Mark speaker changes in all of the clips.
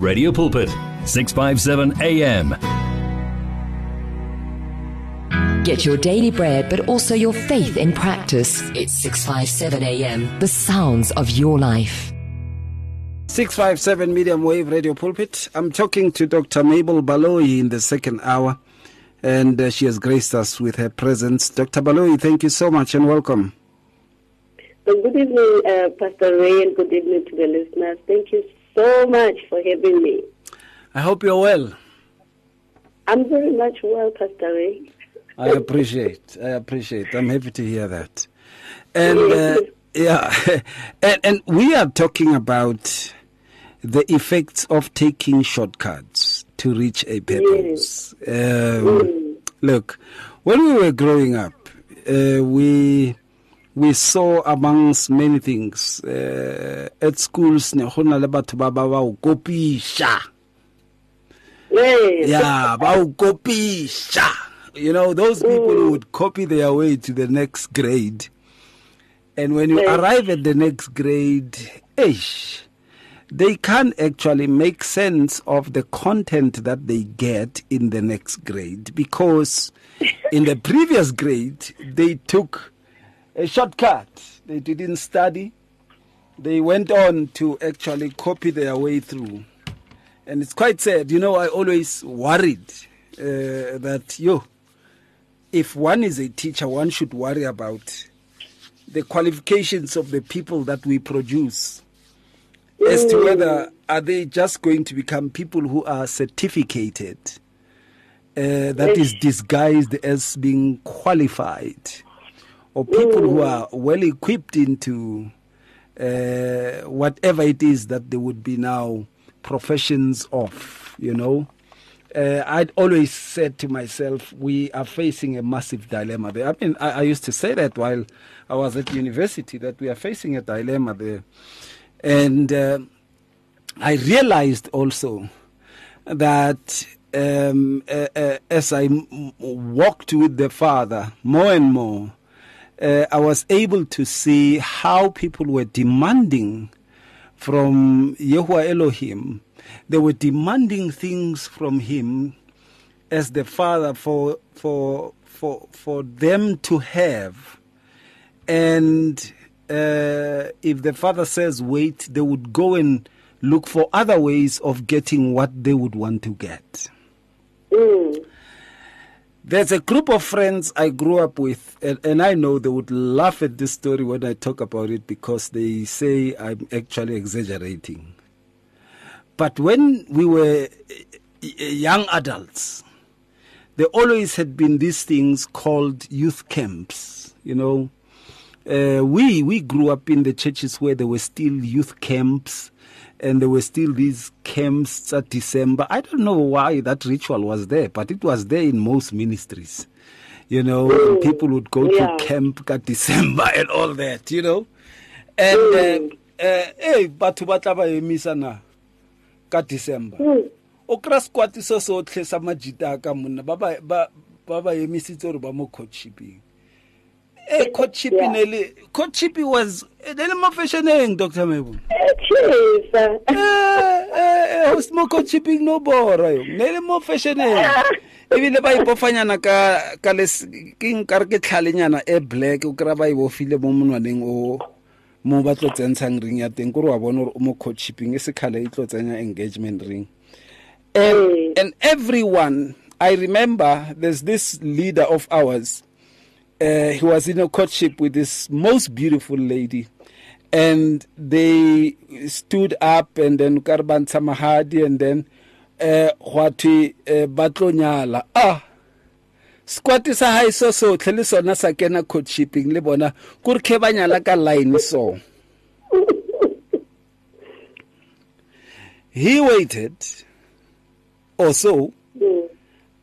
Speaker 1: Radio Pulpit, 657 AM.
Speaker 2: Get your daily bread, but also your faith in practice. It's 657 AM. The sounds of your life.
Speaker 3: 657 medium wave radio pulpit. I'm talking to Dr. Mabel Baloyi in the second hour, and uh, she has graced us with her presence. Dr. Baloyi, thank you so much and welcome.
Speaker 4: Well, good evening, uh, Pastor Ray, and good evening to the listeners. Thank you so much for having me.
Speaker 3: I hope you're well.
Speaker 4: I'm very much well, Pastor Ray.
Speaker 3: I appreciate. I appreciate. I'm happy to hear that. And uh, yeah, and, and we are talking about the effects of taking shortcuts to reach a purpose. Um,
Speaker 4: Mm.
Speaker 3: Look, when we were growing up, uh, we we saw amongst many things. Uh, at schools ne go na le batho ba ba ba o kopisha yeah ba o kopisha you know those people who would copy their way to the next grade. And when you
Speaker 4: Yes.
Speaker 3: arrive at the next grade ish they can't actually make sense of the content that they get in the next grade because in the previous grade they took a shortcut. They didn't study. They went on to actually copy their way through. And it's quite sad. You know, I always worried uh, that yo, if one is a teacher, one should worry about the qualifications of the people that we produce, as to whether are they just going to become people who are certificated, uh, that is disguised as being qualified, or people who are well equipped into uh, whatever it is that they would be now professions of, you know. Uh, I'd always said to myself, we are facing a massive dilemma there. I mean, I, I used to say that while I was at university, that we are facing a dilemma there. And uh, I realized also that um, uh, uh, as I m- walked with the Father more and more, uh, I was able to see how people were demanding from Yahuwah Elohim. They were demanding things from him as the Father for for for for them to have. And uh, if the Father says wait, they would go and look for other ways of getting what they would want to get.
Speaker 4: Mm.
Speaker 3: There's a group of friends I grew up with, and, and I know they would laugh at this story when I talk about it because they say I'm actually exaggerating. But when we were uh, young adults, there always had been these things called youth camps. You know, uh, we we grew up in the churches where there were still youth camps, and there were still these camps at December. I don't know why that ritual was there, but it was there in most ministries. You know, and people would go
Speaker 4: Yeah.
Speaker 3: to camp at December and all that. You know, and uh, uh, hey, batho ba tla ba emisa na ka December. o kry squat se sotlhe sa majita ka monna ba ba emisitse gore ba mo Eh, e courtship
Speaker 4: Yeah.
Speaker 3: ne le courtship was e ne le mo fashioneng dr mebo
Speaker 4: Chisa.
Speaker 3: eh eh, eh mo courtshiping no bora yo. Ne le mo fashioneng ebile ba ipofanyana ka ka les ke nkare ke tlhalenyana e black o kry ba e bofile mo monwaneng o mo ba tlo tsentshang ring ya teng. Kore wa bona gore o mo courtshiping e se kgale e tlo tsenya engagement ring. And, eh. and everyone i remember there's this leader of ours uh, he was in a courtship with this most beautiful lady. And they stood up and then karbantsha mahadi and then uh hwati uh, batlonyala ah! Squat sa hae so sotlhe le sona sa kena courtshiping le bona khe ba nyala ka line so. He waited or so.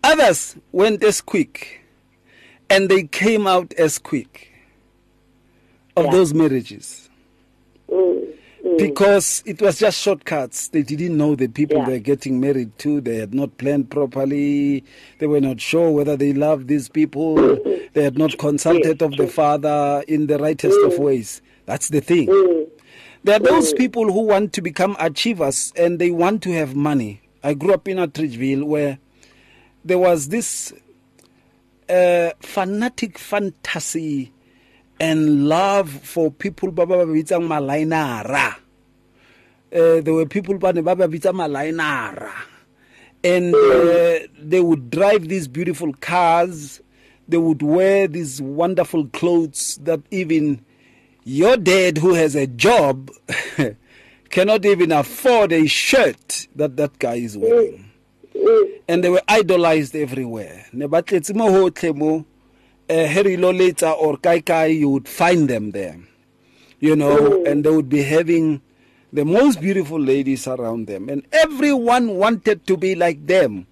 Speaker 3: Others went as quick and they came out as quick of
Speaker 4: Yeah.
Speaker 3: those marriages
Speaker 4: mm, mm.
Speaker 3: because it was just shortcuts. They didn't know the people
Speaker 4: Yeah.
Speaker 3: they're getting married to. They had not planned properly. They were not sure whether they loved these people. Mm-hmm. they had not consulted of the father in the rightest of mm. ways. That's the thing. Mm. There are those people who want to become achievers and they want to have money. I grew up in Atteridgeville where there was this uh, fanatic fantasy and love for people ba ba bitsang malainara. Uh, there were people ba ne ba bitsa malainara. And uh, they would drive these beautiful cars. They would wear these wonderful clothes that even your dad who has a job cannot even afford a shirt that that guy is wearing and they were idolized everywhere. Ne ba tletse mo hotlhe mo eh, Harry Lolita or Kai Kai you would find them there you know mm. and they would be having the most beautiful ladies around them. And everyone wanted to be like them.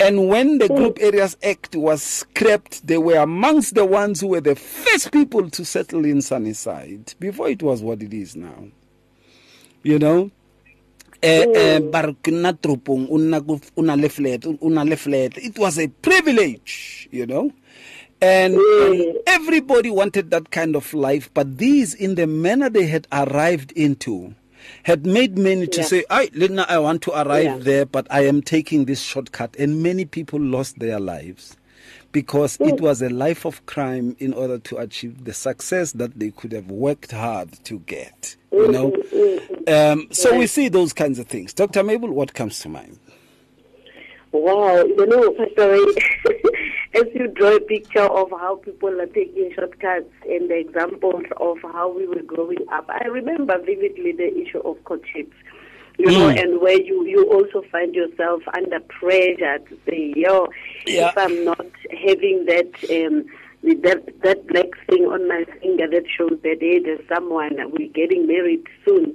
Speaker 3: And when the mm. group areas act was scrapped they were amongst the ones who were the first people to settle in sunnyside before it was what it is now. You know Eh, eh, mm. bar ke nna tropong o nna na le flat o na le flat it was a privilege you know? And, and everybody wanted that kind of life but these in the manner they had arrived into had made many to
Speaker 4: Yeah.
Speaker 3: say i Lena, i want to arrive
Speaker 4: Yeah.
Speaker 3: there but i am taking this shortcut. And many people lost their lives because it was a life of crime in order to achieve the success that they could have worked hard to get you know? um, so we see those kinds of things. Dr mabel what comes to mind?
Speaker 4: Wow, you know, Pastor Ray, as you draw a picture of how people are taking shortcuts and the examples of how we were growing up, I remember vividly the issue of courtships. You know,
Speaker 3: Mm.
Speaker 4: and where you, you also find yourself under pressure to say, yo,
Speaker 3: Yeah.
Speaker 4: if I'm not having that um, that that black thing on my finger that shows that hey, there's someone we're getting married soon,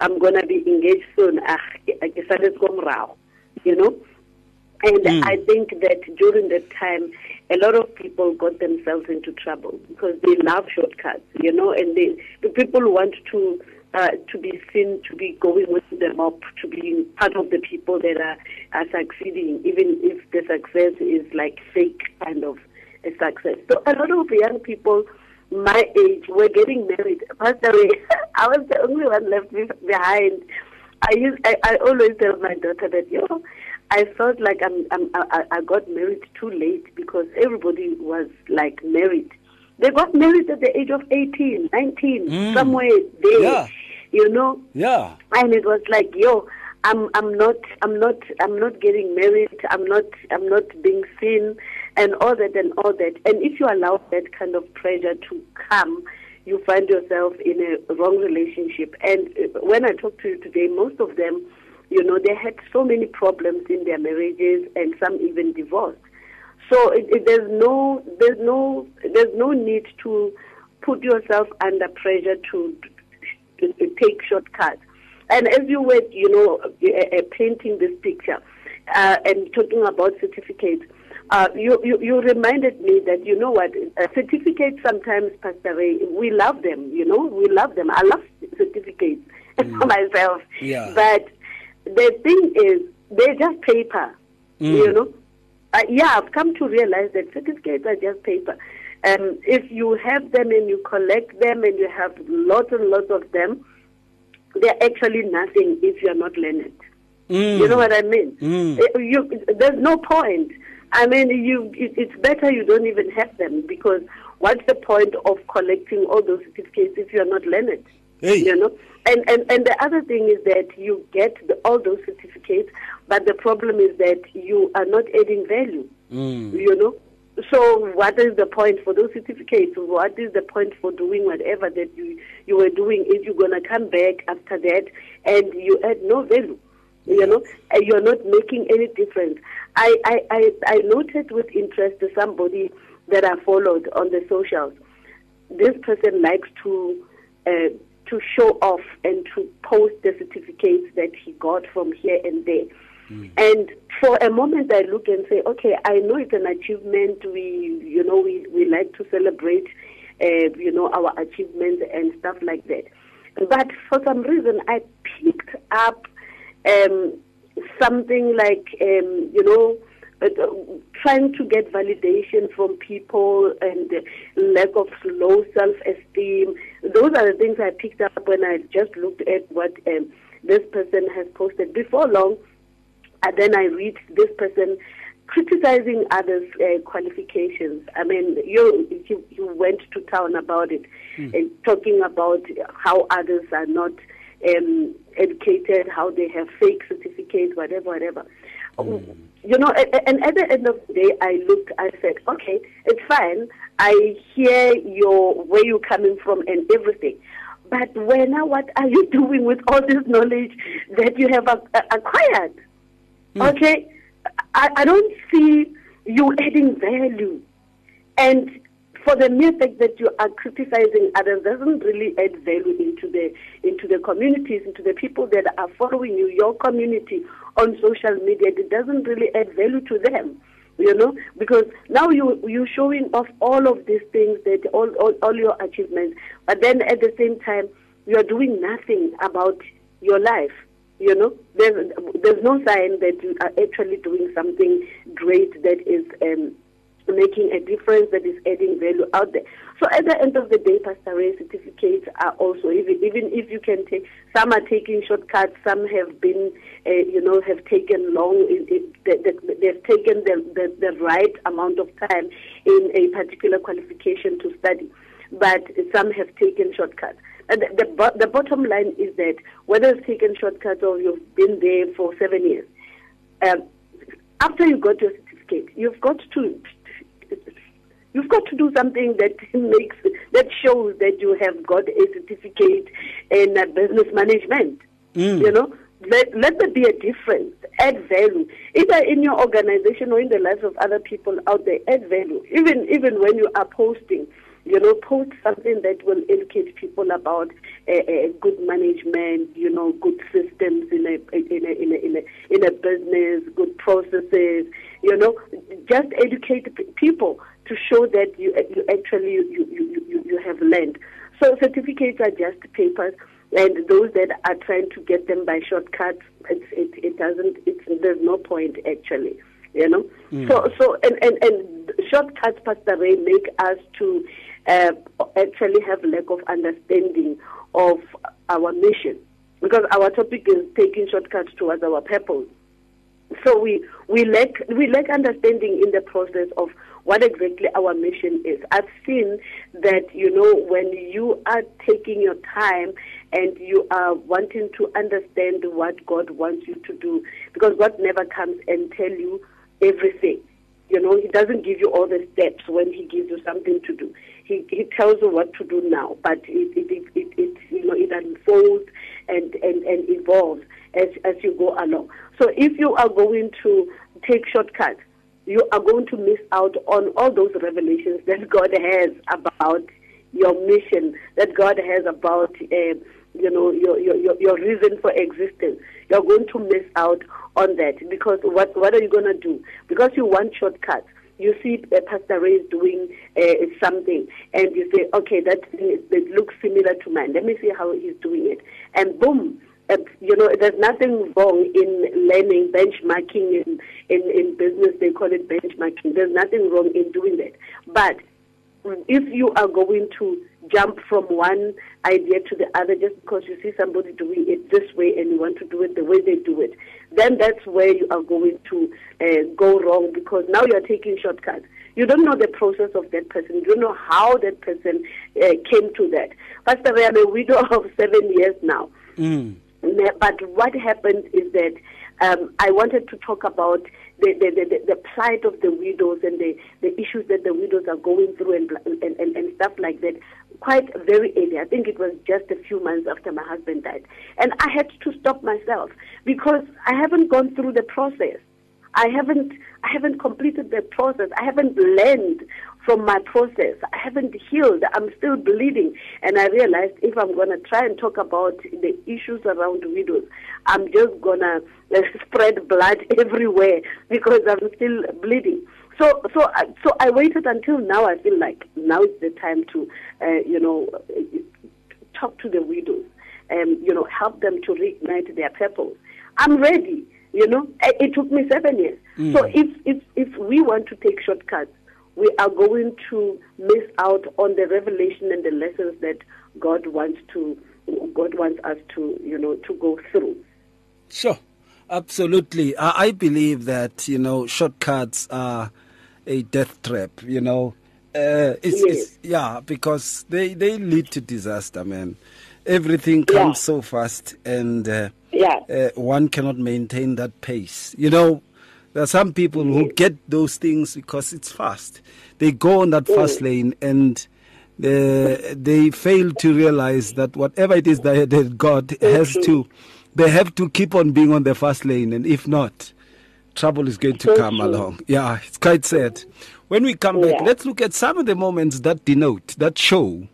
Speaker 4: I'm gonna be engaged soon. Ah, ke sa le ko morao, you know. And I think that during that time, a lot of people got themselves into trouble because they love shortcuts, you know, and they, the people want to uh, to be seen, to be going with the mob, to be part of the people that are, are succeeding, even if the success is like fake kind of a success. So a lot of young people my age were getting married. Pastor, Ray, I was the only one left behind. I used, I, I always tell my daughter that you know, I felt like I'm, I'm I, I got married too late because everybody was like married. They got married at the age of 18, 19, somewhere there.
Speaker 3: Yeah.
Speaker 4: You know,
Speaker 3: yeah.
Speaker 4: And it was like yo i'm i'm not i'm not i'm not getting married. I'm not i'm not being seen and all that and all that. And if you allow that kind of pressure to come you find yourself in a wrong relationship. And uh, when i talk to you today most of them you know they had so many problems in their marriages and some even divorced so it, it, there's no there's no there's no need to put yourself under pressure to, to, to take shortcuts. And as you were, you know, uh, uh, painting this picture uh, and talking about certificates, uh, you, you you reminded me that you know what uh, certificates sometimes, Pastor Ray, we love them. You know, we love them. I love certificates myself.
Speaker 3: Yeah.
Speaker 4: But the thing is, they're just paper. You know, uh, yeah, I've come to realize that certificates are just paper. Um, if you have them and you collect them and you have lots and lots of them, they're actually nothing if you're not learned. You know what I mean? Uh, You, there's no point. I mean, you, it, it's better you don't even have them because what's the point of collecting all those certificates if you're not learned?
Speaker 3: Hey.
Speaker 4: You know, and and and the other thing is that you get the, all those certificates, but the problem is that you are not adding value. You know, so what is the point for those certificates? What is the point for doing whatever that you you were doing if you're gonna come back after that and you add no value? You know, you're not making any difference. I, I, I, I noted with interest somebody that I followed on the socials. This person likes to uh, to show off and to post the certificates that he got from here and there. And for a moment, I look and say, okay, I know it's an achievement. We, you know, we, we like to celebrate, uh, you know, our achievements and stuff like that. But for some reason, I picked up um, something like, um, you know, uh, trying to get validation from people and uh, lack of low self-esteem. Those are the things I picked up when I just looked at what um, this person has posted. Before long, and then I read this person criticizing others' uh, qualifications. I mean, you, you, you went to town about it, mm. and talking about how others are not um, educated, how they have fake certificates, whatever, whatever. Mm. You know, and at the end of the day, I looked, I said, okay, it's fine. I hear your where you're coming from and everything. But when, what are you doing with all this knowledge that you have acquired? Mm. Okay? I, I don't see you adding value. And for the mere fact that you are criticizing others doesn't really add value into the into the communities, into the people that are following you, your community on social media. It doesn't really add value to them. You know, because now you you're showing off all of these things that all, all all your achievements, but then at the same time you are doing nothing about your life. You know, there's there's no sign that you are actually doing something great that is um, making a difference, that is adding value out there. So at the end of the day, Pastor Ray certificates are also even even if you can take some are taking shortcuts, some have been uh, you know have taken long. It, it, they've taken the, the the right amount of time in a particular qualification to study, but some have taken shortcuts. And the, the, the bottom line is that whether it's taken shortcuts or you've been there for seven years, um, after you got your certificate, you've got to you've got to do something that makes that shows that you have got a certificate in uh, business management. Mm. You know, let, let there be a difference. Add value, either in your organization or in the lives of other people out there. Add value, even even when you are posting you know, post something that will educate people about uh, uh, good management, you know, good systems in a in a, in a in a in a business, good processes, you know, just educate people to show that you you actually you you you, you have learned. So certificates are just papers, and those that are trying to get them by shortcuts, it's, it it doesn't. It's there's no point actually you know. Mm. So so and, and, and shortcuts, Pastor Ray, make us to uh, actually have lack of understanding of our mission because our topic is taking shortcuts towards our purpose. So we we lack we lack understanding in the process of what exactly our mission is. I've seen that you know when you are taking your time and you are wanting to understand what God wants you to do, because God never comes and tell you everything. You know, He doesn't give you all the steps when He gives you something to do he, he tells you what to do now, but it, it, it, it, it you know, it unfolds and, and, and evolves as, as you go along. So if you are going to take shortcuts, you are going to miss out on all those revelations that God has about your mission, that God has about, uh, you know, your, your, your reason for existence. You're going to miss out on that because what, what are you going to do? Because you want shortcuts you see uh, Pastor Ray is doing uh, something, and you say, okay, that it looks similar to mine. Let me see how he's doing it, and boom. Uh, you know, there's nothing wrong in learning benchmarking in, in, in business. They call it benchmarking. There's nothing wrong in doing that. But if you are going to jump from one idea to the other just because you see somebody doing it this way and you want to do it the way they do it, then that's where you are going to uh, go wrong because now you are taking shortcuts. You don't know the process of that person. You don't know how that person uh, came to that. Pastor, I am a widow of seven years now. Mm. But what happened is that um, I wanted to talk about the, the, the, the, plight of the widows and the, the issues that the widows are going through and, and, and, and stuff like that quite very early. I think it was just a few months after my husband died. And I had to stop myself because I haven't gone through the process. I haven't I haven't completed the process. I haven't learned from my process. I haven't healed. I'm still bleeding. And I realized if I'm going to try and talk about the issues around widows, I'm just going to uh, spread blood everywhere because I'm still bleeding. So, so, so I waited until now. I feel like now is the time to, uh, you know, talk to the widows and you know help them to reignite their purpose. I'm ready You know, it, it took me seven years.
Speaker 3: Mm.
Speaker 4: So if, if, if we want to take shortcuts, we are going to miss out on the revelation and the lessons that God wants to God wants us to you know to go through.
Speaker 3: Sure, absolutely. I, I believe that you know shortcuts are a death trap. You know, uh, it's,
Speaker 4: Yes.
Speaker 3: it's yeah because they they lead to disaster, man. Everything comes
Speaker 4: Yeah.
Speaker 3: so fast, and uh,
Speaker 4: Yeah.
Speaker 3: uh, one cannot maintain that pace. You know, there are some people who get those things because it's fast. They go on that fast lane and they, they fail to realize that whatever it is that, that God has to, they have to keep on being on the fast lane, and if not, trouble is going to come along. Yeah, it's quite sad. When we come back,
Speaker 4: Yeah.
Speaker 3: let's look at some of the moments that denote, that show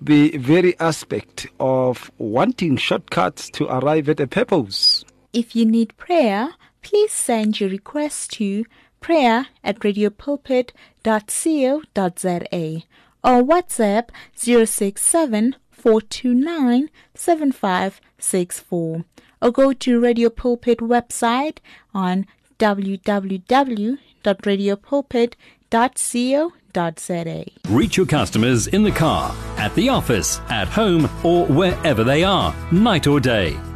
Speaker 3: the very aspect of wanting shortcuts to arrive at a purpose.
Speaker 5: If you need prayer, please send your request to prayer at radiopulpit.co.za or WhatsApp 067 429 7564 or go to Radio Pulpit website on www.radiopulpit.co.za.
Speaker 1: Reach your customers in the car, at the office, at home, or wherever they are, night or day.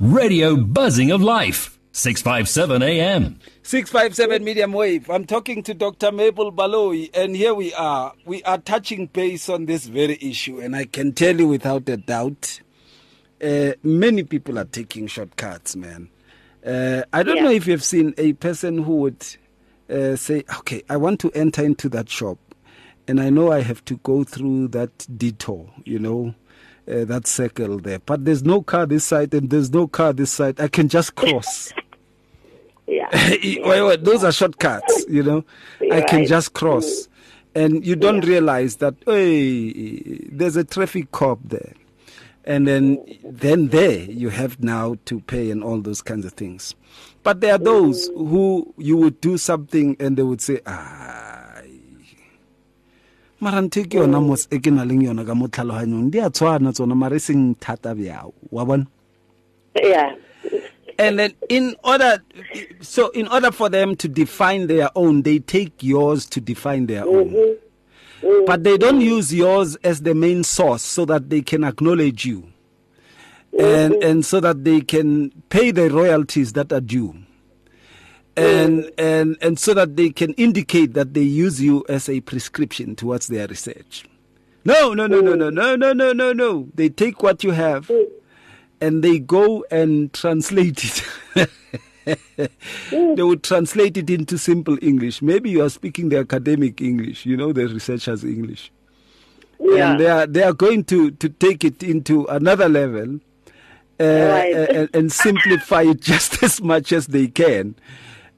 Speaker 1: Radio Buzzing of Life, 657 AM.
Speaker 3: 657 medium wave. I'm talking to Dr. Mabel Baloyi, and here we are. We are touching base on this very issue, and I can tell you without a doubt, uh, many people are taking shortcuts, man. Uh, I don't
Speaker 4: Yeah.
Speaker 3: know if you've seen a person who would uh, say, okay, I want to enter into that shop, and I know I have to go through that detour, you know. Uh, that circle there, but there's no car this side and there's no car this side. I can just cross.
Speaker 4: Yeah.
Speaker 3: well, well, those are shortcuts, you know. I can
Speaker 4: Right.
Speaker 3: just cross. And you don't realize that, hey, there's a traffic cop there. And then, then there you have now to pay and all those kinds of things. But there are those who you would do something and they would say, ah, mara ntho ke yona e ke nang leng yona ka mo tlhaloganyong di a tshwana tsona mara e seng thata bjao wa bona?
Speaker 4: Yeah.
Speaker 3: and then in order so in order for them to define their own they take yours to define their own. Mm-hmm. Mm-hmm. But they don't use yours as the main source so that they can acknowledge you. And mm-hmm. and so that they can pay the royalties that are due and and and so that they can indicate that they use you as a prescription towards their research no no no no no no no no no no they take what you have and they go and translate it. they would translate it into simple English. Maybe you are speaking the academic English, you know, the researchers' English.
Speaker 4: Yeah.
Speaker 3: And they are they are going to, to take it into another level uh,
Speaker 4: Right.
Speaker 3: and, and simplify it just as much as they can,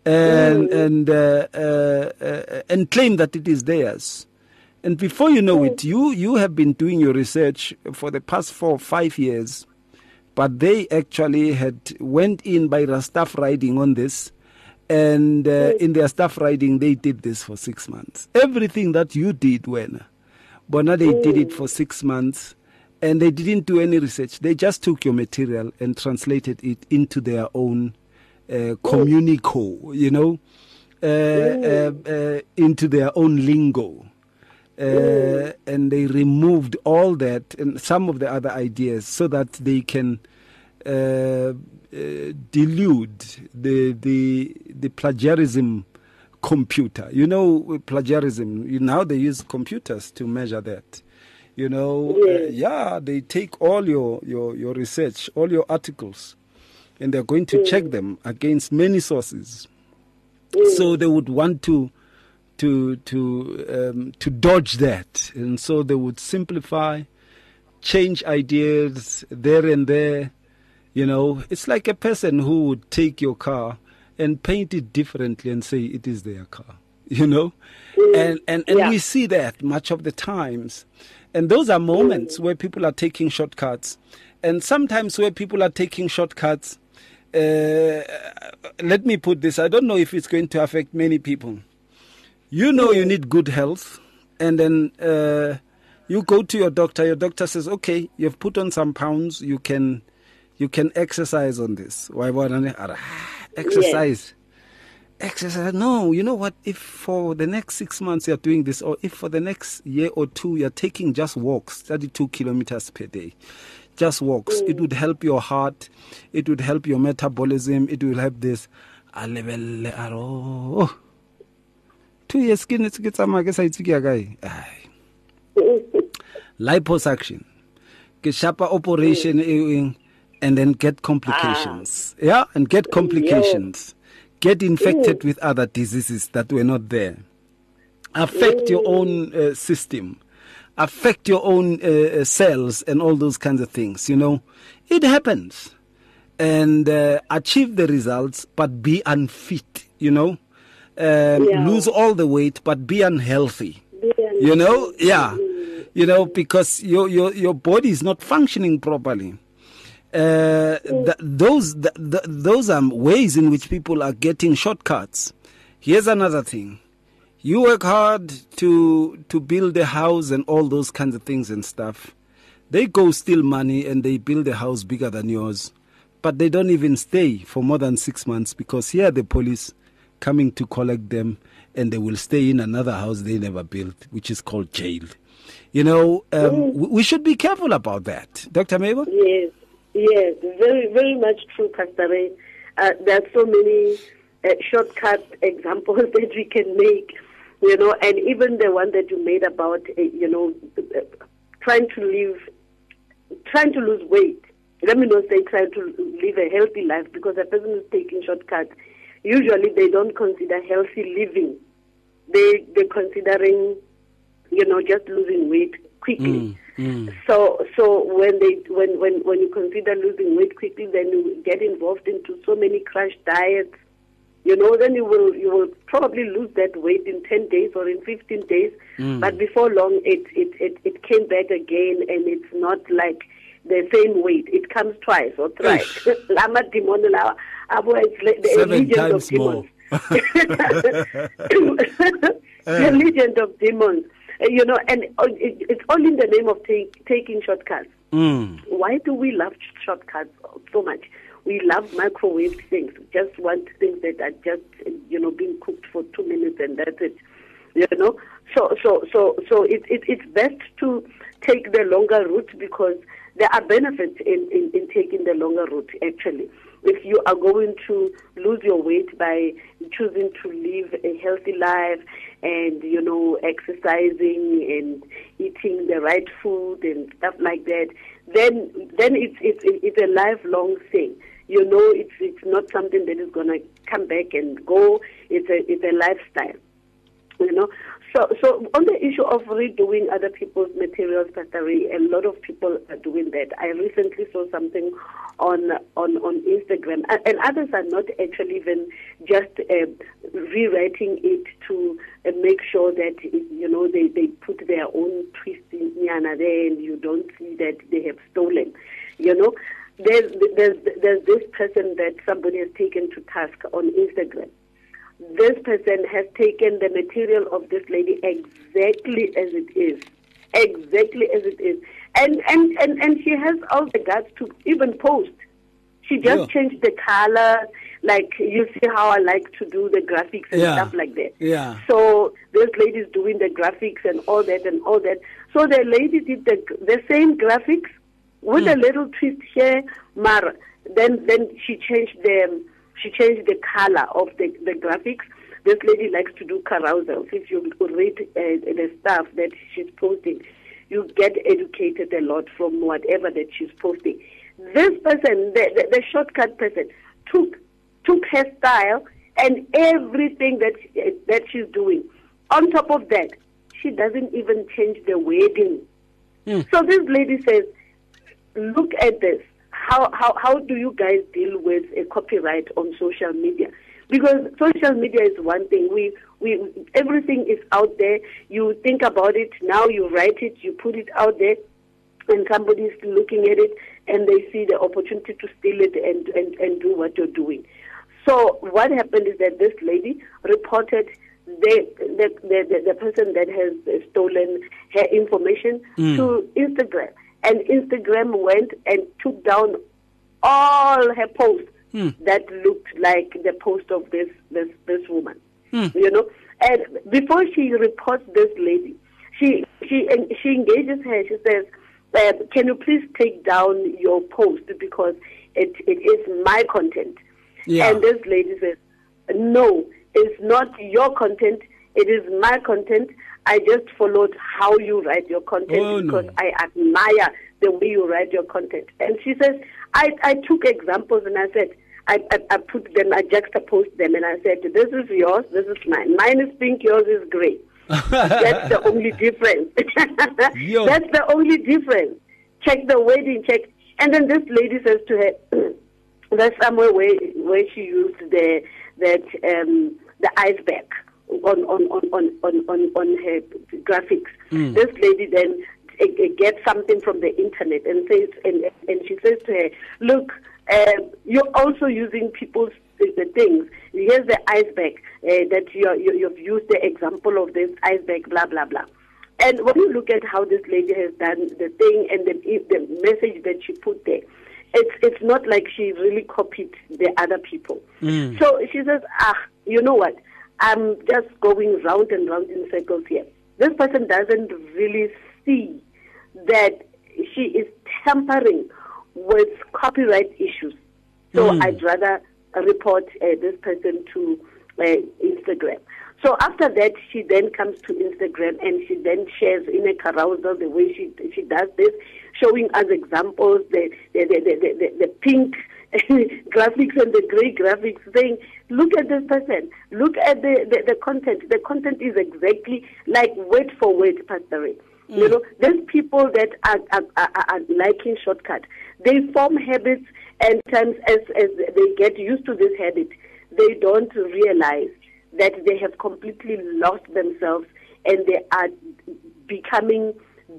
Speaker 3: and and uh, uh, uh, and claim that it is theirs. And before you know it, you you have been doing your research for the past four or five years, but they actually had went in by staff riding on this, and uh, in their staff riding they did this for six months. Everything that you did, when, but now they did it for six months, and they didn't do any research. They just took your material and translated it into their own uh, communico, you know, uh, uh, uh, into their own lingo uh, and they removed all that and some of the other ideas so that they can uh, uh, delude the the the plagiarism computer. You know, plagiarism. You, now they use computers to measure that. You know, uh, yeah, they take all your, your, your research, all your articles, and they're going to check them against many sources. So they would want to to to um, to dodge that, and so they would simplify, change ideas there and there. You know, it's like a person who would take your car and paint it differently and say it is their car. You know, and and and
Speaker 4: Yeah.
Speaker 3: we see that much of the times, and those are moments where people are taking shortcuts, and sometimes where people are taking shortcuts. Uh, let me put this: I don't know if it's going to affect many people. You know, you need good health, and then uh, you go to your doctor. Your doctor says, "Okay, you've put on some pounds. You can, you can exercise on this. Why bona- ara, exercise? Exercise? No. You know what? If for the next six months you're doing this, or if for the next year or two you're taking just walks, thirty-two kilometers per day." Just walks. It would help your heart. It would help your metabolism. It will help this. A lebelle a re, oh, two years ke ne tse ke tsamaya ke sa itse ke ya kae Ai. liposuction. Ke shapa operation e and then get complications. Ah. Yeah and get complications. Get infected mm. with other diseases that were not there. Affect your mm. own uh, system affect your own uh, uh, cells and all those kinds of things you know? It happens. And uh, achieve the results but be unfit you know? Um,
Speaker 4: Yeah.
Speaker 3: lose all the weight but be unhealthy.
Speaker 4: Be
Speaker 3: you know? Yeah. You know because your your your body is not functioning properly. Uh, th- those th- th- those are ways in which people are getting shortcuts. Here's another thing you work hard to to build a house and all those kinds of things and stuff. They go steal money and they build a house bigger than yours but they don't even stay for more than 6 months because here the police coming to collect them and they will stay in another house they never built which is called jail. You know um, we, we should be careful about that. Dr mabel?
Speaker 4: Yes, yes, very, very much true, Pastor Ray. Uh, there are so many uh, shortcut examples that we can make, you know, and even the one that you made about, uh, you know, uh, trying to live, trying to lose weight. Let me not say trying to live a healthy life because a person who's taking shortcuts, usually they don't consider healthy living. They they're considering, you know, just losing weight quickly. So so when they when, when when you consider losing weight quickly, then you get involved into so many crash diets. You know, then you will you will probably lose that weight in ten days or in fifteen days. But before long, it, it it it came back again, and it's not like the same weight. It comes twice or thrice. Lama demon lawa. The
Speaker 3: Seven
Speaker 4: legion of demons. the legion of demons. You know, and oh, it, it's all in the name of take, taking shortcuts.
Speaker 3: mm.
Speaker 4: Why do we love shortcuts so much? We love microwave things. We just want things that are just, you know, being cooked for two minutes and that's it. You know, so so so so it, it it's best to take the longer route because there are benefits in, in, in taking the longer route. Actually, if you are going to lose your weight by choosing to live a healthy life and you know exercising and eating the right food and stuff like that, then then it's it's it's a lifelong thing. You know, it's it's not something that is gonna come back and go. It's a it's a lifestyle you know. So, so on the issue of redoing other people's materials, Pastor a lot of people are doing that. I recently saw something on on on Instagram, and, others are not actually even just uh, rewriting it to uh, make sure that you know they they put their own twist in Yana there, and you don't see that they have stolen. You know, there's there's there's this person that somebody has taken to task on Instagram. This person has taken the material of this lady exactly as it is. Exactly as it is. And and and, and she has all the guts to even post. She just
Speaker 3: Yeah.
Speaker 4: changed the color. Like you see how i like to do the graphics and
Speaker 3: Yeah.
Speaker 4: stuff like that.
Speaker 3: Yeah.
Speaker 4: so this lady is doing the graphics and all that and all that. So the lady did the the same graphics with a hmm. little twist here Mara. then then she changed the um, she changed the color of the, the graphics. This lady likes to do carousels. If you read uh, the stuff that she's posting, you get educated a lot from whatever that she's posting. This person, the, the, the shortcut person, took took her style and everything that that she's doing. On top of that, she doesn't even change the wording. Hmm. So this lady says, look at this. How, how, how do you guys deal with a copyright on social media? Because social media is one thing. We we everything is out there. You think about it now. You write it. You put it out there, and somebody is looking at it, and they see the opportunity to steal it and and and do what you're doing. So what happened is that this lady reported the the the, the person that has stolen her information
Speaker 3: Mm.
Speaker 4: to Instagram, and Instagram went and took down all her posts
Speaker 3: Hmm.
Speaker 4: that looked like the post of this this this woman.
Speaker 3: Hmm.
Speaker 4: You know, and before she reports this lady, she she she engages her. She says, uh, "Can you please take down your post because it it is my content."
Speaker 3: Yeah.
Speaker 4: And this lady says, "No, it's not your content. It is my content. I just followed how you write your content
Speaker 3: Oh, no.
Speaker 4: because I admire the way you write your content." And she says, "I I took examples and I said." I, I, I put them, I juxtaposed them, and I said, "This is yours, this is mine. Mine is pink, yours is grey. That's the only difference. That's the only difference. Check the wedding, check." And then this lady says to her, "There's somewhere where where she used the that um, the iceberg on on on on on on, on her graphics." This lady then uh, uh, gets something from the internet and says, and and she says to her, "Look." um, you're also using people's the, things. Here's the iceberg uh, that you're, you, you've used the example of this iceberg, blah blah blah. And when you look at how this lady has done the thing and the, the message that she put there, it's it's not like she really copied the other people. So she says, ah, you know what? I'm just going round and round in circles here. This person doesn't really see that she is tampering with copyright issues. So I'd rather report uh, this person to uh, Instagram. So after that, she then comes to Instagram and she then shares in a carousel the way she she does this, showing us examples, the the the, the, the, the pink graphics and the gray graphics, saying, "Look at this person. Look at the, the, the content. The content is exactly like word for word, Pastor Ray. You mm. know, there's people that are, are, are, are liking shortcut. They form habits, and times as, as they get used to this habit, they don't realize that they have completely lost themselves and they are becoming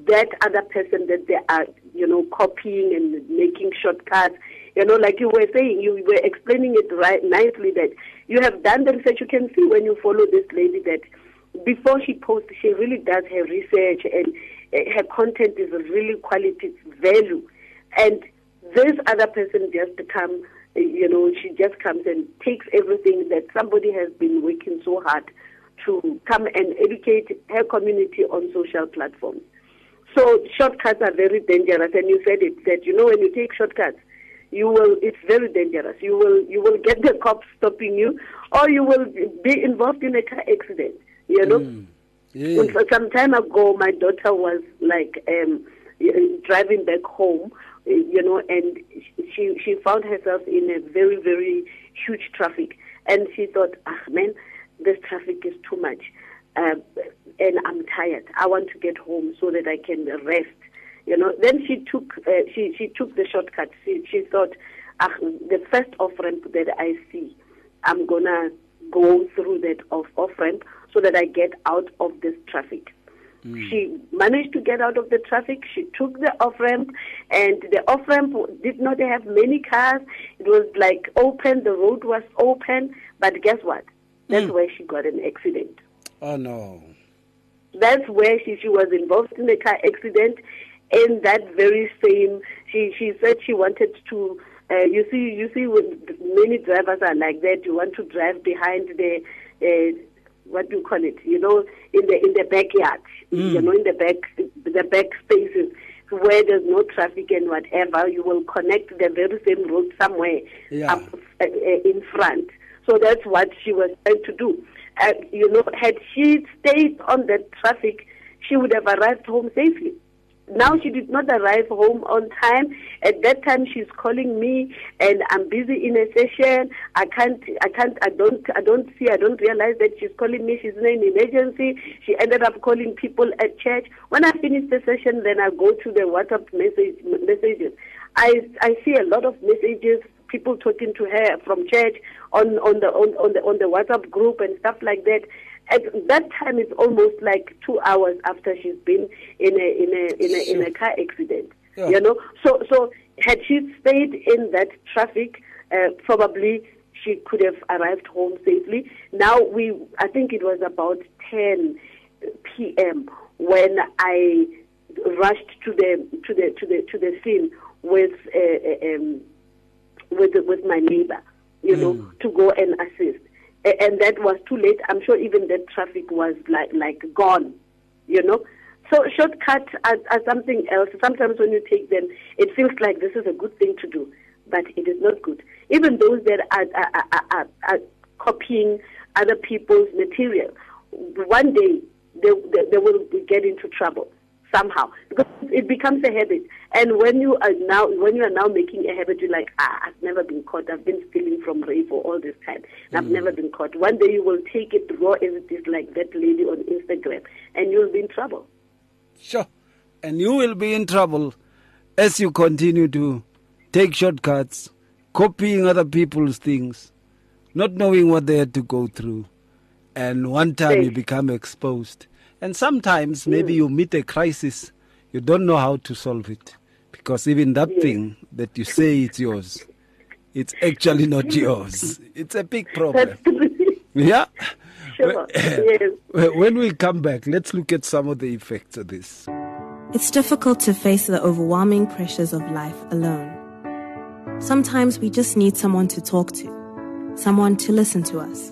Speaker 4: that other person that they are, you know, copying and making shortcuts. You know, like you were saying, you were explaining it right nicely that you have done the research. You can see when you follow this lady that before she posts, she really does her research and uh, her content is really quality, value. And this other person just come, you know, she just comes and takes everything that somebody has been working so hard to come and educate her community on social platforms. So shortcuts are very dangerous, and you said it that you know when you take shortcuts, you will it's very dangerous. You will you will get the cops stopping you, or you will be involved in a car accident. You know.
Speaker 3: Yeah.
Speaker 4: So some time ago, my daughter was like um, driving back home, you know, and she she found herself in a very very huge traffic, and she thought, ah man, this traffic is too much, uh, and I'm tired. I want to get home so that I can rest. You know. Then she took uh, she she took the shortcut. She she thought, ah, the first off ramp that I see, I'm gonna go through that off off ramp so that I get out of this traffic. She managed to get out of the traffic. She took the off ramp, and the off ramp did not have many cars. It was like open. The road was open, but guess what? That's where she got an accident.
Speaker 3: Oh no.
Speaker 4: That's where she, she was involved in a car accident. In that very same, she she said she wanted to. Uh, you see, you see, when many drivers are like that. You want to drive behind the. Uh, what do you call it? You know, in the in the backyard, you know, in the back the back spaces where there's no traffic and whatever. You will connect the very same road somewhere
Speaker 3: Yeah.
Speaker 4: up uh, uh, in front. So that's what she was trying to do. Uh, you know, had she stayed on the traffic, she would have arrived home safely. Now she did not arrive home on time. At that time, she's calling me, and I'm busy in a session. I can't, I can't, I don't, I don't see, I don't realize that she's calling me. She's in an emergency. She ended up calling people at church. When I finish the session, then I go to the WhatsApp message messages. I, I see a lot of messages people talking to her from church on on the on, on the on the WhatsApp group and stuff like that. At that time, it's almost like two hours after she's been in a in a in a, in a car accident.
Speaker 3: Yeah.
Speaker 4: You know, so so had she stayed in that traffic, uh, probably she could have arrived home safely. Now we, I think it was about 10 p.m. when I rushed to the to the to the to the scene with uh, um, with with my neighbor, you know, to go and assist. And that was too late. I'm sure even that traffic was like like gone, you know. So shortcuts are, are something else. Sometimes when you take them, it feels like this is a good thing to do, but it is not good. Even those that are, are, are, are, are copying other people's material, one day they, they, they will get into trouble somehow because it becomes a habit. And when you are now when you are now making a habit, you're like, ah, I've never been caught. I've been stealing from Ray for all this time. I've never been caught. One day you will take it raw as it is, like that lady on Instagram, and you'll be in trouble.
Speaker 3: Sure. And you will be in trouble as you continue to take shortcuts, copying other people's things, not knowing what they had to go through. And one time you become exposed. And sometimes maybe hmm. you meet a crisis, you don't know how to solve it. Because even that hmm. thing that you say it's yours, it's actually not hmm. yours. It's a big problem. Yeah.
Speaker 4: Sure. yes.
Speaker 3: When we come back, let's look at some of the effects of this.
Speaker 6: It's difficult to face the overwhelming pressures of life alone. Sometimes we just need someone to talk to, someone to listen to us.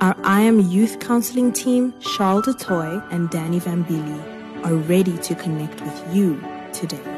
Speaker 6: Our I Am Youth Counseling team, Charles Du Toit and Danny Vambili, are ready to connect with you today.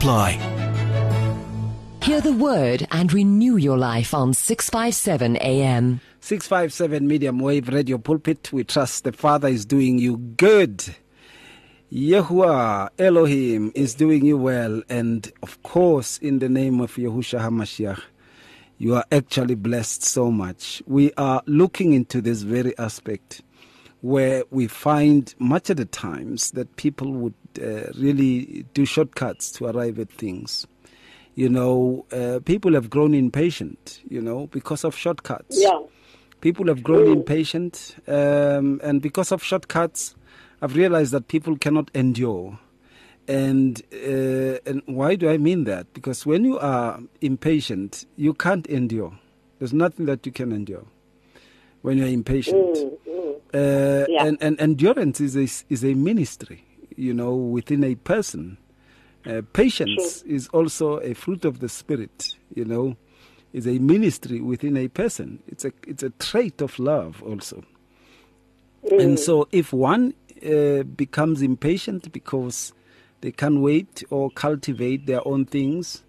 Speaker 2: Hear the word and renew your life on 657 AM.
Speaker 3: 657 medium wave radio pulpit. We trust the Father is doing you good. Yahuwah Elohim is doing you well. And of course, in the name of Yahushua HaMashiach, you are actually blessed so much. We are looking into this very aspect where we find much of the times that people would really do shortcuts to arrive at things. You know, uh, people have grown impatient, you know, because of shortcuts.
Speaker 4: Yeah.
Speaker 3: People have grown impatient, um, and because of shortcuts, I've realized that people cannot endure. And uh, and why do I mean that? Because when you are impatient, you can't endure. There's nothing that you can endure when you're impatient. Uh,
Speaker 4: Yeah.
Speaker 3: and, and endurance is a, is a ministry, you know, within a person. Uh, patience is also a fruit of the spirit, you know, is a ministry within a person. It's a it's a trait of love also. And so, if one uh, becomes impatient because they can't wait or cultivate their own things,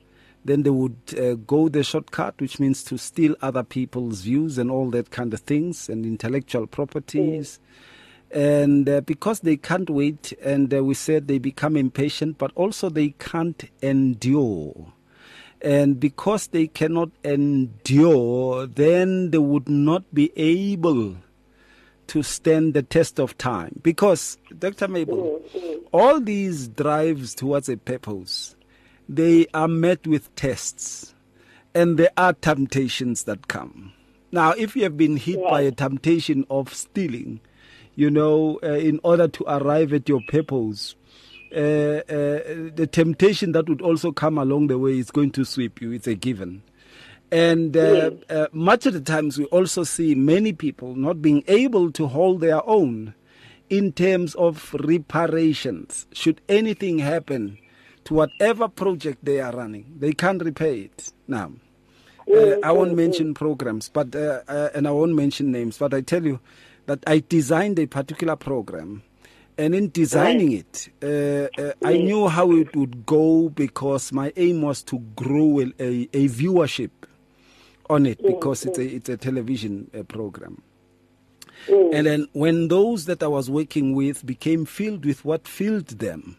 Speaker 3: then they would uh, go the shortcut, which means to steal other people's views and all that kind of things and intellectual properties. And uh, because they can't wait, and uh, we said they become impatient, but also they can't endure. And because they cannot endure, then they would not be able to stand the test of time. Because, Dr. Mabel, all these drives towards a purpose, they are met with tests and there are temptations that come. Now, if you have been hit by a temptation of stealing, you know, uh, in order to arrive at your purpose, uh, uh, the temptation that would also come along the way is going to sweep you. It's a given. And uh, uh, much of the times, we also see many people not being able to hold their own in terms of reparations. Should anything happen to whatever project they are running, they can't repay it. Now, uh, I won't mention programs, but uh, uh, and I won't mention names, but I tell you that I designed a particular program. And in designing it, uh, uh, I knew how it would go because my aim was to grow a, a, a viewership on it because it's a it's a television uh, program. And then when those that I was working with became filled with what filled them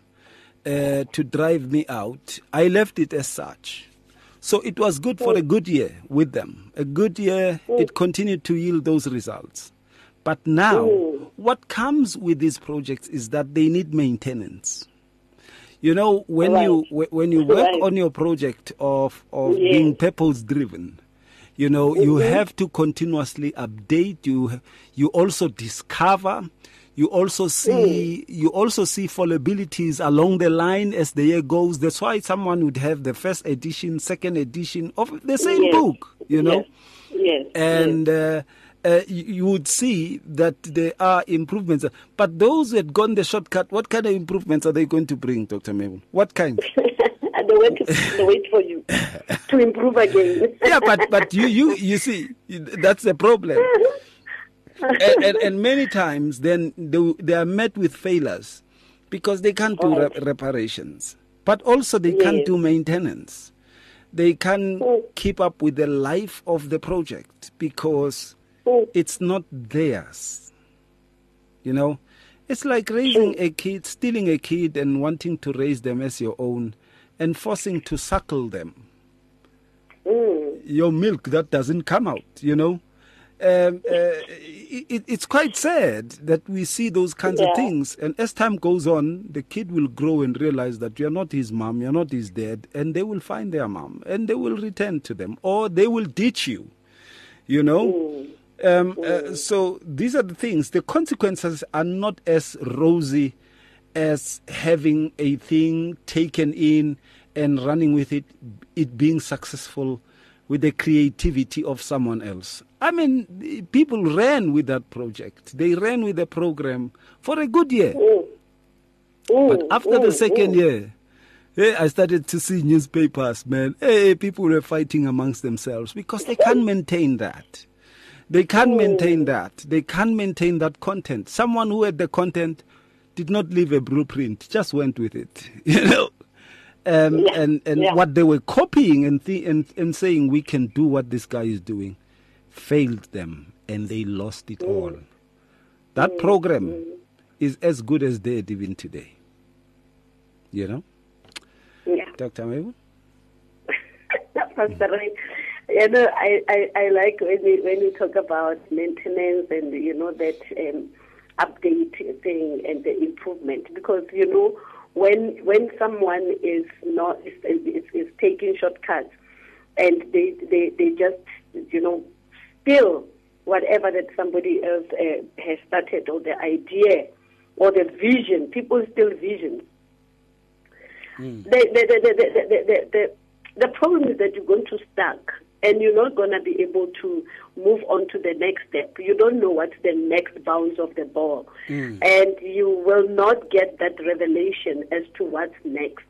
Speaker 3: uh, to drive me out, I left it as such. So it was good for a good year with them. A good year, it continued to yield those results. But now, what comes with these projects is that they need maintenance. You know, when
Speaker 4: Right.
Speaker 3: you when you work
Speaker 4: Right.
Speaker 3: on your project of of
Speaker 4: Yes.
Speaker 3: being purpose driven, you know, you
Speaker 4: Mm-hmm.
Speaker 3: have to continuously update. You you also discover. You also see you also see fallibilities along the line as the year goes. That's why someone would have the first edition, second edition of the same
Speaker 4: Yes.
Speaker 3: book. You know
Speaker 4: Yes. Yes.
Speaker 3: and uh, uh, you, you would see that there are improvements. But those who had gone the shortcut, what kind of improvements are they going to bring, Dr. Mabel? What kind?
Speaker 4: they wait, they wait for you to improve again.
Speaker 3: yeah, but but you you you see that's the problem. and, and, and many times then they, they are met with failures because they can't do re- reparations, but also they can't do maintenance. They can't keep up with the life of the project because it's not theirs. You know, it's like raising a kid, stealing a kid, and wanting to raise them as your own, and forcing to suckle them your milk that doesn't come out, you know. Um, uh, it, it's quite sad that we see those kinds of things. And as time goes on, the kid will grow and realize that you're not his mom, you're not his dad, and they will find their mom and they will return to them or they will ditch you, you know. Um, uh, so these are the things. The consequences are not as rosy as having a thing taken in and running with it, it being successful with the creativity of someone else. I mean, people ran with that project. They ran with the program for a good year. But after the second year, Hey, I started to see newspapers, man. Hey, people were fighting amongst themselves because they can't maintain that. They can't oh. maintain that. They can't maintain that content. Someone who had the content did not leave a blueprint, just went with it, you know. Um,
Speaker 4: Yeah,
Speaker 3: and and
Speaker 4: yeah.
Speaker 3: what they were copying and, th- and and saying we can do what this guy is doing, failed them, and they lost it mm. all. That mm. program mm. is as good as dead even today. You know,
Speaker 4: Yeah.
Speaker 3: Dr. Mabel?
Speaker 4: Pastor Ray, you know, I, I, I like when you, when we talk about maintenance and, you know, that um, update thing and the improvement because, you know, when when someone is not is, is, is taking shortcuts and they, they, they just, you know, steal whatever that somebody else uh, has started or the idea or the vision, people steal visions. Mm. The, the, the, the, the, the, the, the problem is that you're going to stuck and you're not going to be able to move on to the next step. You don't know what's the next bounce of the ball. And you will not get that revelation as to what's next.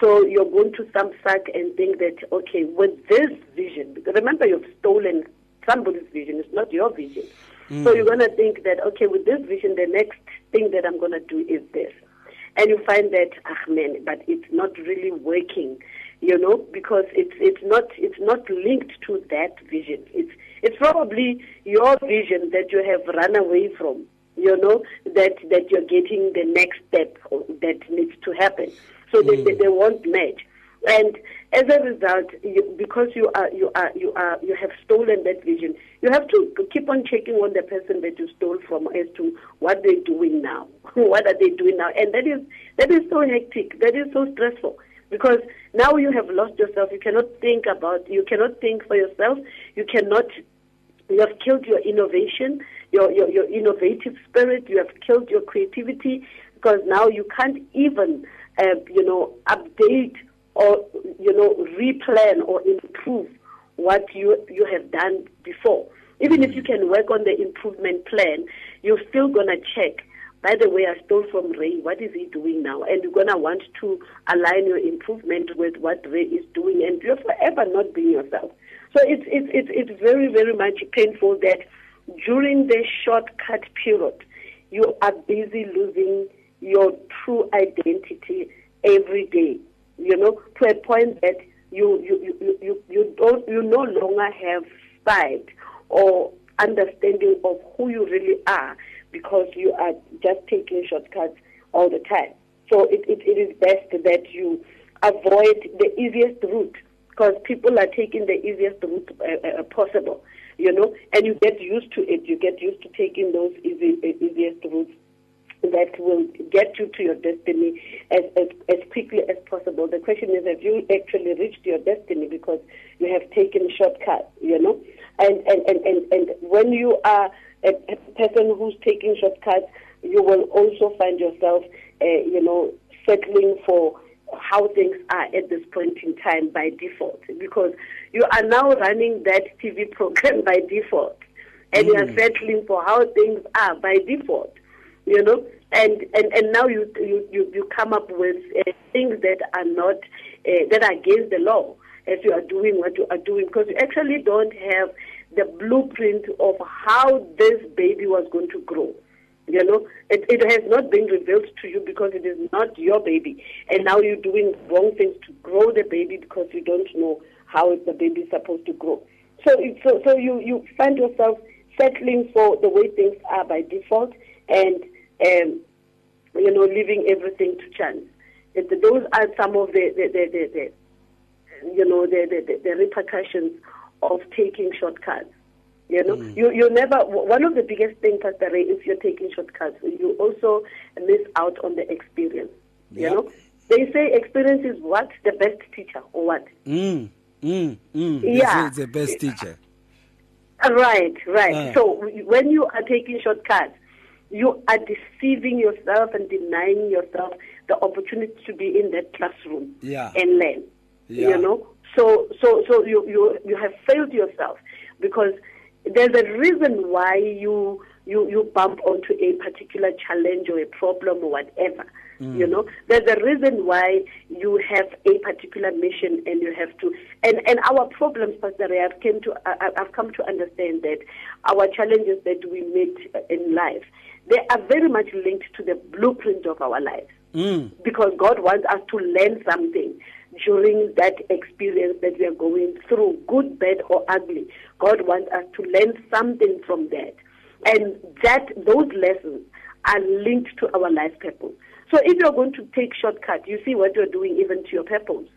Speaker 4: So you're going to some suck and think that, okay, with this vision, because remember you've stolen somebody's vision, it's not your vision. So you're going to think that, okay, with this vision, the next thing that I'm going to do is this and you find that ah man, but it's not really working, you know, because it's it's not it's not linked to that vision. It's it's probably your vision that you have run away from, you know, that that you're getting the next step that needs to happen. So they, they, mm. they won't match. And as a result, you, because you are you are you are you have stolen that vision, you have to keep on checking on the person that you stole from as to what they're doing now. what are they doing now? And that is that is so hectic. That is so stressful because now you have lost yourself. You cannot think about. You cannot think for yourself. You cannot. You have killed your innovation, your your, your innovative spirit. You have killed your creativity because now you can't even, uh, you know, update or you know replan or improve what you you have done before. Even if you can work on the improvement plan, you're still gonna check. By the way, I stole from Ray. What is he doing now? And you're gonna want to align your improvement with what Ray is doing, and you're forever not being yourself. So it's it's it's, it's very very much painful that during the shortcut period, you are busy losing your true identity every day. You know, to a point that you you you you, you don't you no longer have sight or understanding of who you really are because you are just taking shortcuts all the time. So it, it, it is best that you avoid the easiest route because people are taking the easiest route uh, uh, possible, you know, and you get used to it. You get used to taking those easy, uh, easiest routes that will get you to your destiny as, as, as quickly as possible. The question is, have you actually reached your destiny because you have taken shortcuts, you know? And, and, and, and, and when you are a, a person who's taking shortcuts, you will also find yourself, uh, you know, settling for how things are at this point in time by default because you are now running that TV program by default and mm. you are mm. settling for how things are by default you know and and and now you you you, you come up with uh, things that are not uh, that are against the law as you are doing what you are doing because you actually don't have the blueprint of how this baby was going to grow you know, it, it has not been revealed to you because it is not your baby. And now you're doing wrong things to grow the baby because you don't know how the baby is supposed to grow. So, it, so, so you, you find yourself settling for the way things are by default and, um, you know, leaving everything to chance. And those are some of the, the, the, the, the you know, the, the, the repercussions of taking shortcuts. You know, mm. you you never. One of the biggest things, Pastor Ray, if you're taking shortcuts, you also miss out on the experience. Yep. You know, they say experience is what the best teacher, or what?
Speaker 3: Mm. Mm. Mm. Yeah, it's the best teacher.
Speaker 4: Right, right. Uh. So when you are taking shortcuts, you are deceiving yourself and denying yourself the opportunity to be in that classroom
Speaker 3: yeah.
Speaker 4: and learn.
Speaker 3: Yeah.
Speaker 4: You know, so so so you you you have failed yourself because there's a reason why you you you bump onto a particular challenge or a problem or whatever. Mm. You know, there's a reason why you have a particular mission and you have to. And and our problems, Pastor Ray, I've came to I, I've come to understand that our challenges that we meet in life, they are very much linked to the blueprint of our lives.
Speaker 3: Mm.
Speaker 4: Because God wants us to learn something during that experience that we are going through, good, bad, or ugly. God wants us to learn something from that. And that those lessons are linked to our life purpose. So if you're going to take shortcut, you see what you're doing even to your purpose.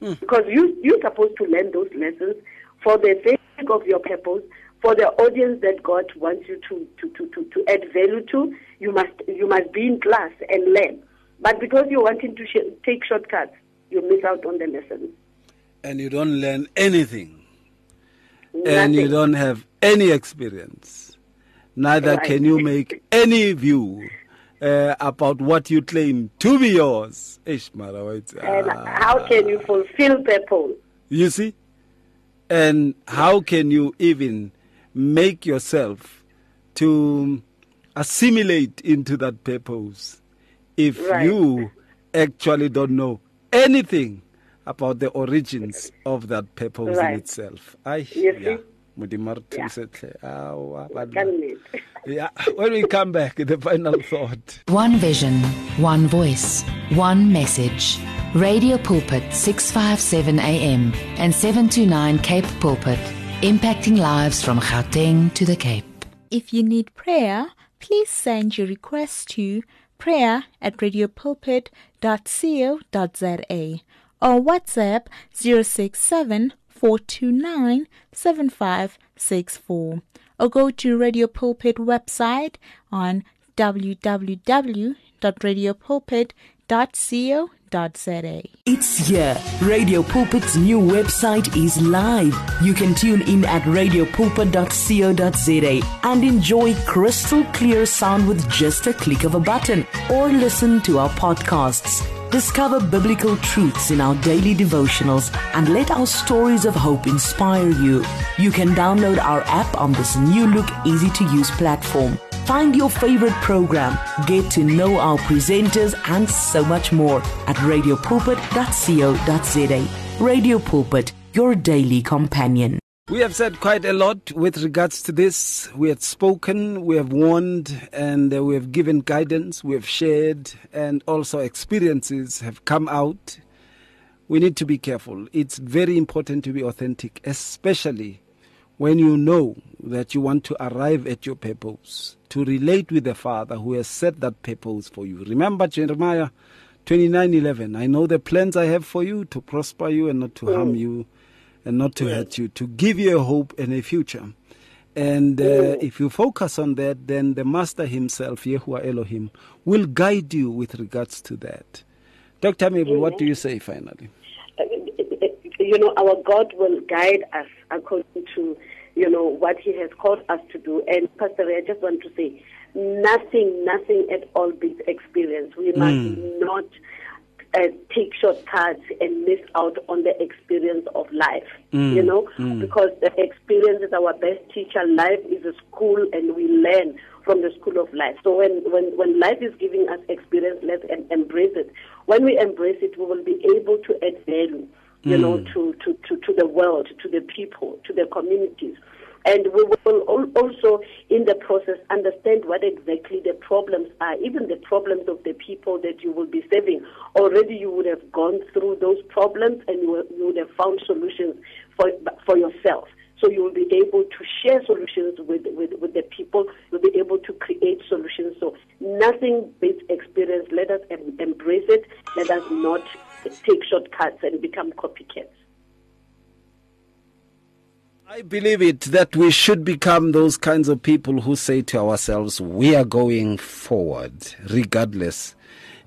Speaker 3: Mm.
Speaker 4: Because you you're supposed to learn those lessons for the sake of your purpose, for the audience that God wants you to, to, to, to, to add value to, you must you must be in class and learn. But because you're wanting to sh- take shortcuts, you miss out on the lesson.
Speaker 3: And you don't learn anything.
Speaker 4: Nothing.
Speaker 3: And you don't have any experience. Neither
Speaker 4: Right.
Speaker 3: can you make any view uh, about what you claim to be yours. Ish, mara, wait,
Speaker 4: And how can you fulfill purpose?
Speaker 3: You see? And how can you even make yourself to assimilate into that purpose if
Speaker 4: Right.
Speaker 3: you actually don't know anything about the origins of that purpose
Speaker 4: Right.
Speaker 3: in itself? Ay,
Speaker 4: You
Speaker 3: yeah.
Speaker 4: see?
Speaker 3: Modimo re
Speaker 4: Yeah.
Speaker 3: thuse hle. Aowa, banna.
Speaker 4: Ka nnete.
Speaker 3: Yeah, when we come back, the final thought.
Speaker 2: One vision, one voice, one message. Radio Pulpit 657 AM and 729 Cape Pulpit, impacting lives from Gauteng to the Cape.
Speaker 5: If you need prayer, please send your request to prayer at radiopulpit.co.za or WhatsApp 067 429 7564 or go to Radio Pulpit website on www.radiopulpit.co.za.
Speaker 7: It's here. Radio Pulpit's new website is live. You can tune in at radiopulpit.co.za and enjoy crystal clear sound with just a click of a button or listen to our podcasts. Discover biblical truths in our daily devotionals and let our stories of hope inspire you. You can download our app on this new look, easy to use platform. Find your favorite program, get to know our presenters, and so much more at radiopulpit.co.za. Radio Pulpit, your daily companion.
Speaker 3: We have said quite a lot with regards to this. We have spoken, we have warned, and uh, we have given guidance, we have shared, and also experiences have come out. We need to be careful. It's very important to be authentic, especially when you know that you want to arrive at your purpose, to relate with the Father who has set that purpose for you. Remember Jeremiah 29:11. I know the plans I have for you to prosper you and not to harm you and not to hurt you, to give you a hope and a future. And uh, if you focus on that, then the Master Himself, Yahuwah Elohim, will guide you with regards to that. Dr. Mabel, what do you say finally?
Speaker 4: you know, our God will guide us according to, you know, what He has called us to do. And Pastor, I just want to say, nothing, nothing at all beats experience. We must not uh, take shortcuts and miss out on the experience of life. Mm. You know, mm. because the experience is our best teacher. Life is a school, and we learn from the school of life. So when when when life is giving us experience, let's em- embrace it. When we embrace it, we will be able to add value. You mm. know, to, to, to, to the world, to the people, to the communities. And we will also, in the process, understand what exactly the problems are, even the problems of the people that you will be serving. Already you would have gone through those problems and you, would have found solutions for, for yourself. So you will be able to share solutions with, with, with the people. You'll be able to create solutions. So nothing beats experience. Let us em- embrace it. Let us not take shortcuts and become copycats.
Speaker 3: I believe it that we should become those kinds of people who say to ourselves, we are going forward regardless.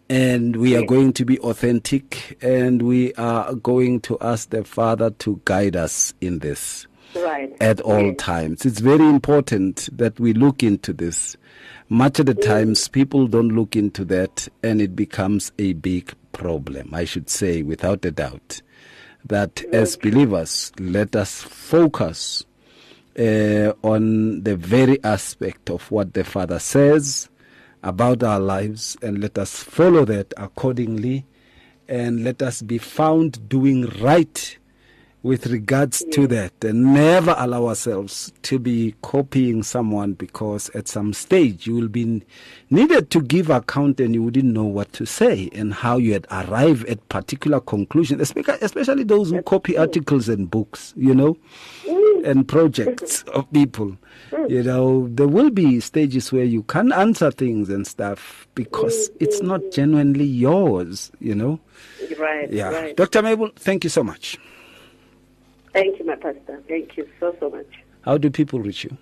Speaker 3: And we are going to be authentic and we are going to ask the Father to guide us in this
Speaker 4: Right.
Speaker 3: at all times. It's very important that we look into this. Much of the times, people don't look into that, and it becomes a big problem, I should say, without a doubt. That as believers, let us focus uh, on the very aspect of what the Father says about our lives, and let us follow that accordingly, and let us be found doing right with regards to that and never allow ourselves to be copying someone because at some stage you will be needed to give account and you wouldn't know what to say and how you had arrived at particular conclusions especially, those who copy articles and books you know mm. and projects mm-hmm. of people. Mm. You know there will be stages where you can't answer things and stuff because mm-hmm. it's not genuinely yours you know.
Speaker 4: Right.
Speaker 3: yeah.
Speaker 4: Right.
Speaker 3: dr mabel thank you so much
Speaker 4: Thank you, my pastor. Thank you so, so much.
Speaker 3: How do people reach you?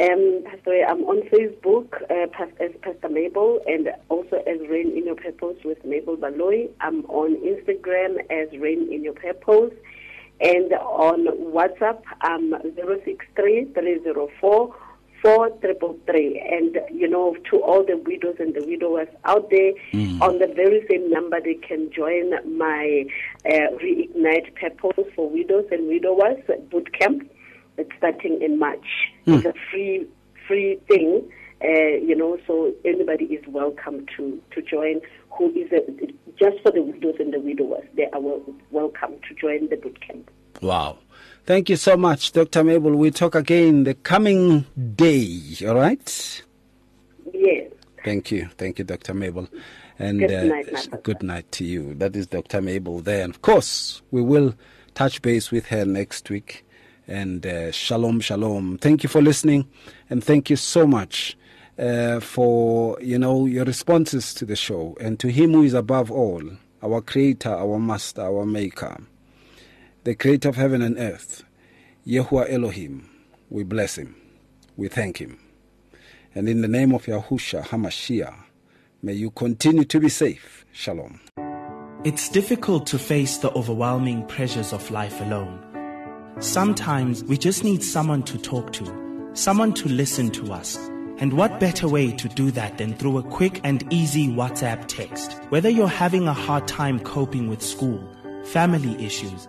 Speaker 4: Um, Pastor, I'm on Facebook uh, as Pastor Mabel and also as Rain in Your Purpose with Mabel Baloyi. I'm on Instagram as Rain in Your Purpose. And on WhatsApp, I'm 063 four triple three. And you know, to all the widows and the widowers out there, on the very same number, they can join my uh, reignite purpose for widows and widowers boot camp. It's starting in March. It's a free free thing. Uh, you know, so anybody is welcome to to join. Who is a, just for the widows and the widowers? They are welcome to join the boot camp.
Speaker 3: Wow. Thank you so much, Dr. Mabel. We talk again the coming day, all right?
Speaker 4: Yes.
Speaker 3: Thank you. Thank you, Dr. Mabel. And
Speaker 4: Good
Speaker 3: uh,
Speaker 4: night,
Speaker 3: s- good night to you. That is Dr. Mabel there. And of course, we will touch base with her next week. And uh, shalom, shalom. Thank you for listening. And thank you so much uh, for, you know, your responses to the show. And to him who is above all, our creator, our master, our maker, the creator of heaven and earth, Yahuwah Elohim, we bless him. We thank him. And in the name of Yahusha HaMashiach, may you continue to be safe. Shalom.
Speaker 8: It's difficult to face the overwhelming pressures of life alone. Sometimes we just need someone to talk to, someone to listen to us, And what better way to do that than through a quick and easy WhatsApp text? Whether you're having a hard time coping with school, family issues,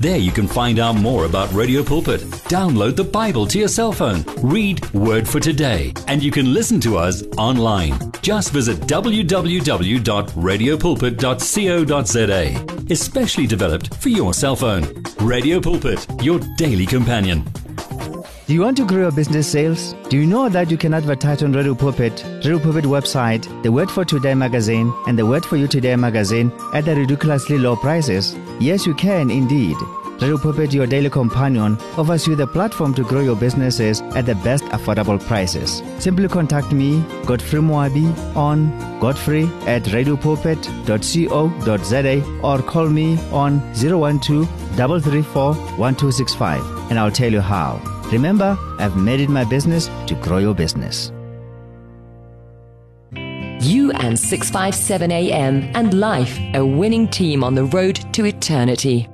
Speaker 1: There you can find out more about Radio Pulpit. Download the Bible to your cell phone, read Word for Today, and you can listen to us online. Just visit www.radiopulpit.co.za. Especially developed for your cell phone. Radio Pulpit, your daily companion.
Speaker 9: Do you want to grow your business sales? Do you know that you can advertise on Radio Pulpit, Radio Pulpit website, the Word for Today magazine, and the Word for You Today magazine at the ridiculously low prices? Yes, you can indeed. Radio Pulpit, your daily companion, offers you the platform to grow your businesses at the best affordable prices. Simply contact me, Godfrey Moabi, on godfrey at radiopulpit.co.za or call me on 012 334 1265 and I'll tell you how. Remember, I've made it my business to grow your business.
Speaker 10: You and 657 AM and life, a winning team on the road to eternity.